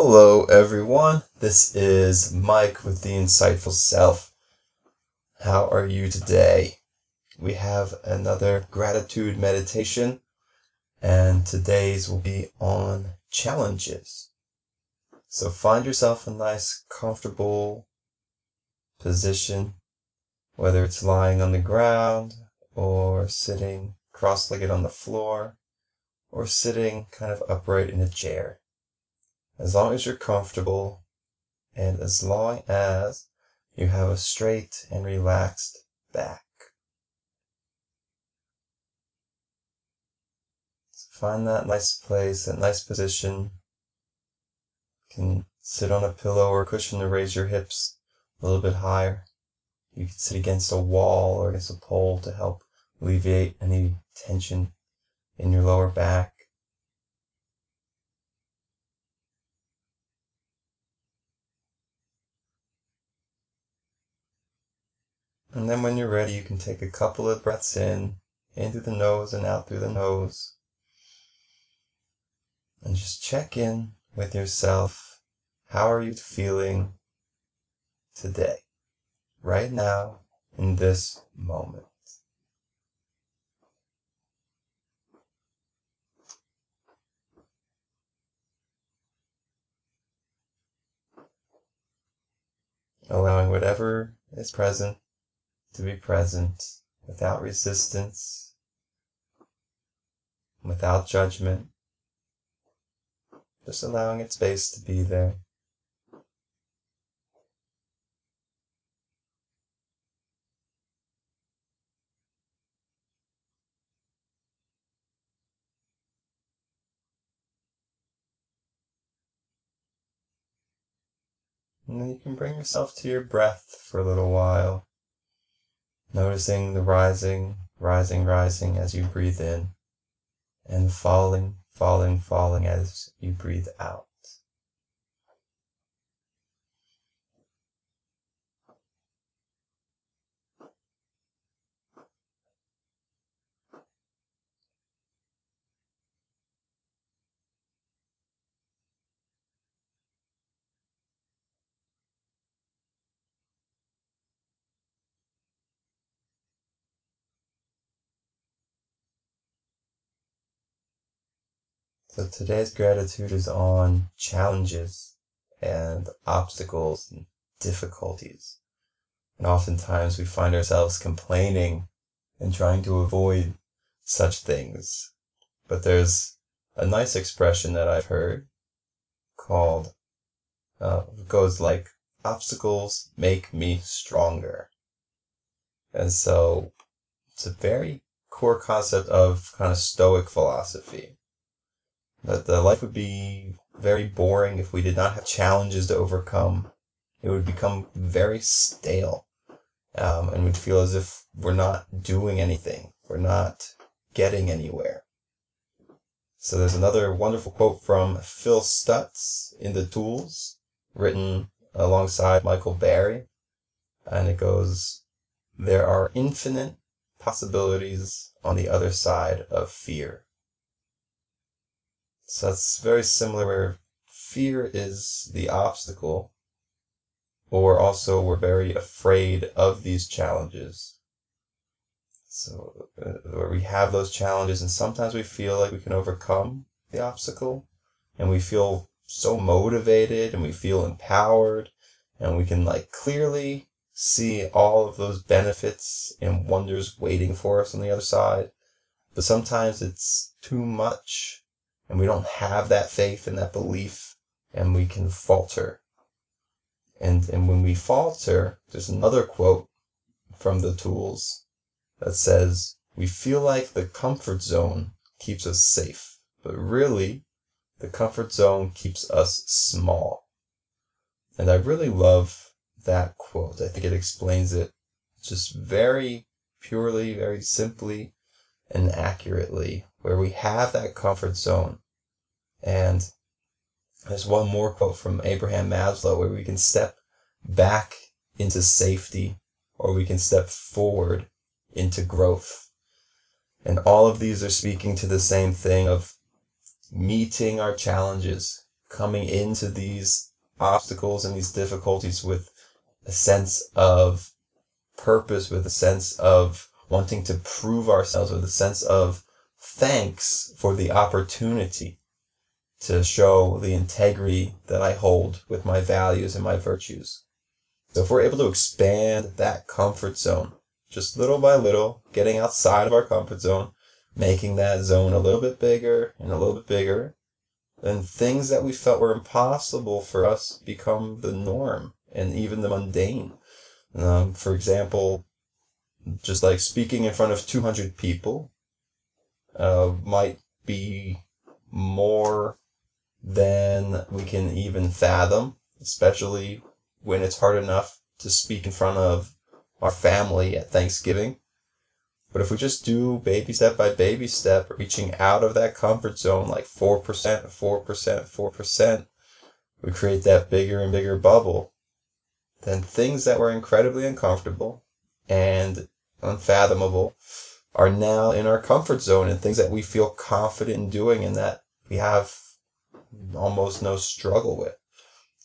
Hello, everyone. This is Mike with the Insightful Self. How are you today? We have another gratitude meditation, and today's will be on challenges. So find yourself a nice, comfortable position, whether it's lying on the ground or sitting cross legged on the floor or sitting kind of upright in a chair. As long as you're comfortable and as long as you have a straight and relaxed back. So find that nice place, that nice position. You can sit on a pillow or cushion to raise your hips a little bit higher. You can sit against a wall or against a pole to help alleviate any tension in your lower back. And then when you're ready, you can take a couple of breaths in, in through the nose and out through the nose. And just check in with yourself. How are you feeling today? Right now, in this moment. allowing whatever is present to be present without resistance, without judgment, just allowing its space to be there. And then you can bring yourself to your breath for a little while, noticing the rising, rising, rising as you breathe in, and falling, falling, falling as you breathe out. So today's gratitude is on challenges and obstacles and difficulties. And oftentimes we find ourselves complaining and trying to avoid such things. But there's a nice expression that I've heard called, uh, goes like, obstacles make me stronger. And so it's a very core concept of kind of Stoic philosophy that the life would be very boring if we did not have challenges to overcome. It would become very stale. Um, and we'd feel as if we're not doing anything. We're not getting anywhere. So there's another wonderful quote from Phil Stutz in The Tools, written alongside Michael Barry. And it goes, There are infinite possibilities on the other side of fear. So that's very similar where fear is the obstacle, or also we're very afraid of these challenges. So uh, where we have those challenges and sometimes we feel like we can overcome the obstacle and we feel so motivated and we feel empowered and we can like clearly see all of those benefits and wonders waiting for us on the other side. But sometimes it's too much and we don't have that faith and that belief and we can falter. And, and when we falter, there's another quote from the tools that says, we feel like the comfort zone keeps us safe, but really the comfort zone keeps us small. And I really love that quote. I think it explains it just very purely, very simply, and accurately where we have that comfort zone. And there's one more quote from Abraham Maslow where we can step back into safety or we can step forward into growth. And all of these are speaking to the same thing of meeting our challenges, coming into these obstacles and these difficulties with a sense of purpose, with a sense of wanting to prove ourselves, with a sense of thanks for the opportunity to show the integrity that I hold with my values and my virtues. So if we're able to expand that comfort zone, just little by little, getting outside of our comfort zone, making that zone a little bit bigger and a little bit bigger, then things that we felt were impossible for us become the norm and even the mundane. Um, for example, just like speaking in front of 200 people uh, might be more than we can even fathom, especially when it's hard enough to speak in front of our family at Thanksgiving. But if we just do baby step by baby step, reaching out of that comfort zone, like 4%, 4%, 4%, we create that bigger and bigger bubble. Then things that were incredibly uncomfortable and unfathomable are now in our comfort zone and things that we feel confident in doing and that we have almost no struggle with.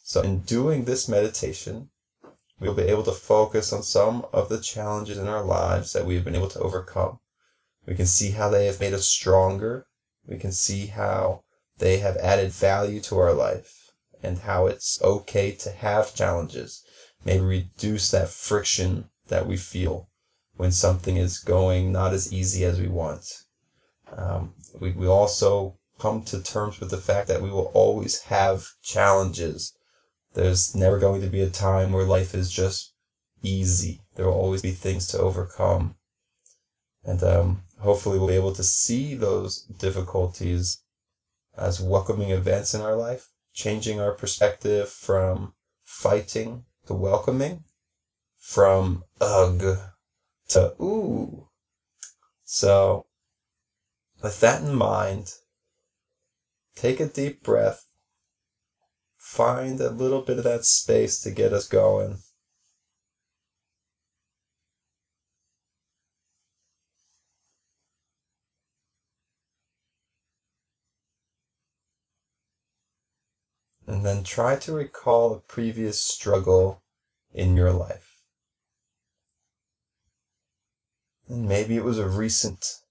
So in doing this meditation, we'll be able to focus on some of the challenges in our lives that we've been able to overcome. We can see how they have made us stronger. We can see how they have added value to our life and how it's okay to have challenges. Maybe reduce that friction that we feel when something is going not as easy as we want. Um, we, we also come to terms with the fact that we will always have challenges. There's never going to be a time where life is just easy. There will always be things to overcome. And um, hopefully we'll be able to see those difficulties as welcoming events in our life, changing our perspective from fighting to welcoming, from ugh to ooh. So, with that in mind, take a deep breath, find a little bit of that space to get us going. And then try to recall a previous struggle in your life. Maybe it was a recent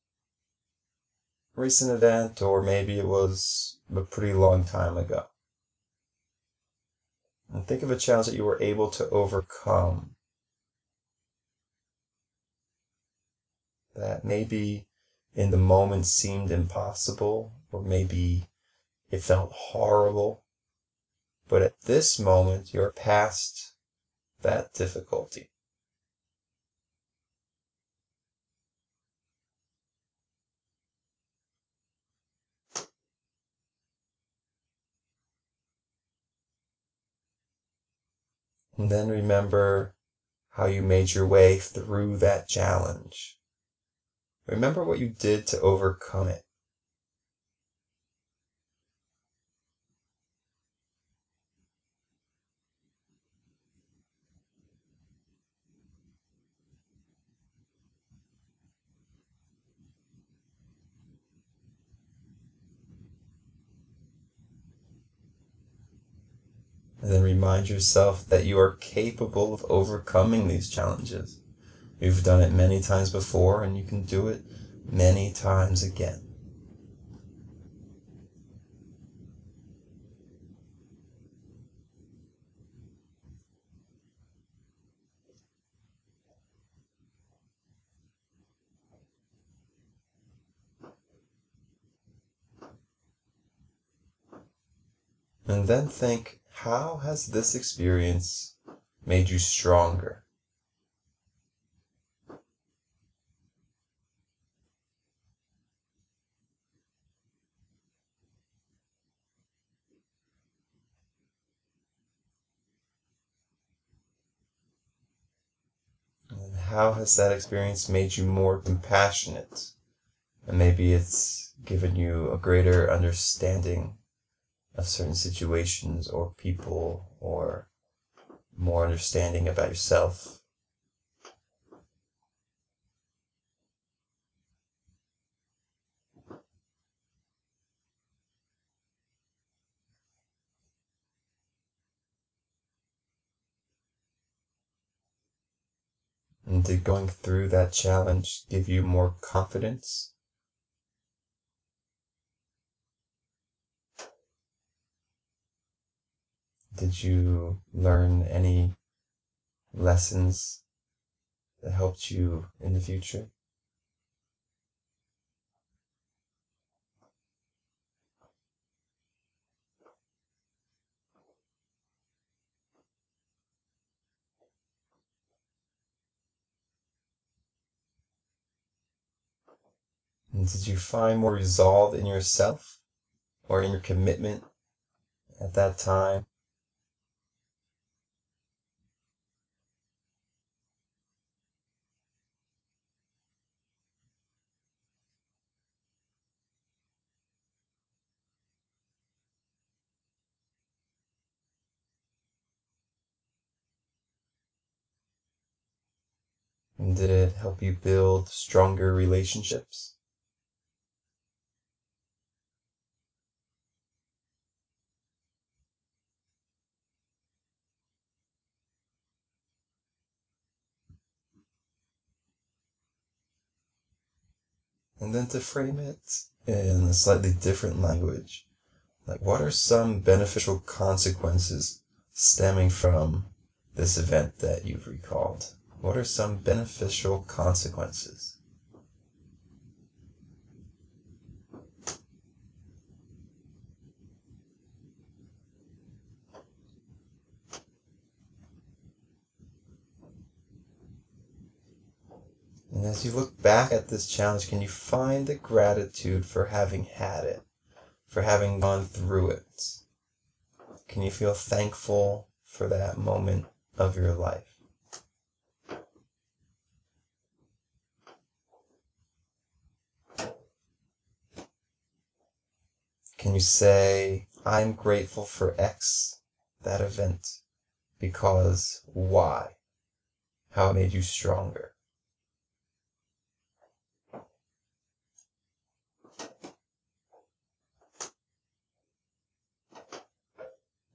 recent event or maybe it was a pretty long time ago. And think of a challenge that you were able to overcome. That maybe in the moment seemed impossible, or maybe it felt horrible. But at this moment, you're past that difficulty. And then remember how you made your way through that challenge. Remember what you did to overcome it. And then remind yourself that you are capable of overcoming these challenges. You've done it many times before and you can do it many times again. And then think how has this experience made you stronger? And how has that experience made you more compassionate? And maybe it's given you a greater understanding of certain situations or people or more understanding about yourself. And did going through that challenge give you more confidence? Did you learn any lessons that helped you in the future? And did you find more resolve in yourself or in your commitment at that time? And did it help you build stronger relationships? And then to frame it in a slightly different language, like what are some beneficial consequences stemming from this event that you've recalled? What are some beneficial consequences? And as you look back at this challenge, can you find the gratitude for having had it, for having gone through it? Can you feel thankful for that moment of your life? Can you say, I'm grateful for X, that event, because Y, how it made you stronger?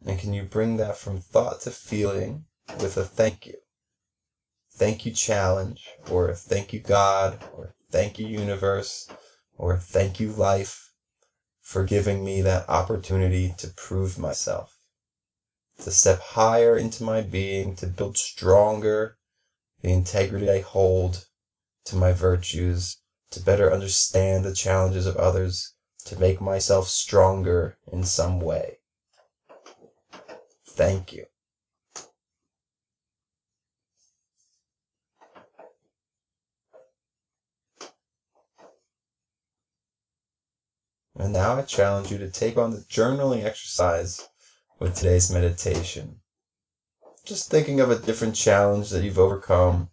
And can you bring that from thought to feeling with a thank you? Thank you challenge, or thank you God, or thank you universe, or thank you life for giving me that opportunity to prove myself, to step higher into my being, to build stronger the integrity I hold to my virtues, to better understand the challenges of others, to make myself stronger in some way. Thank you. And now I challenge you to take on the journaling exercise with today's meditation. Just thinking of a different challenge that you've overcome,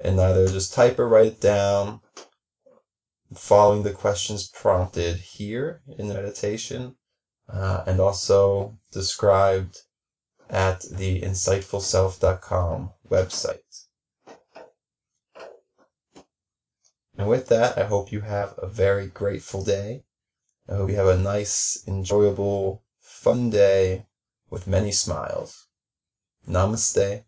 and either just type or write it down, following the questions prompted here in the meditation, uh, and also described at the insightfulself.com website. And with that, I hope you have a very grateful day I hope you have a nice, enjoyable, fun day with many smiles. Namaste.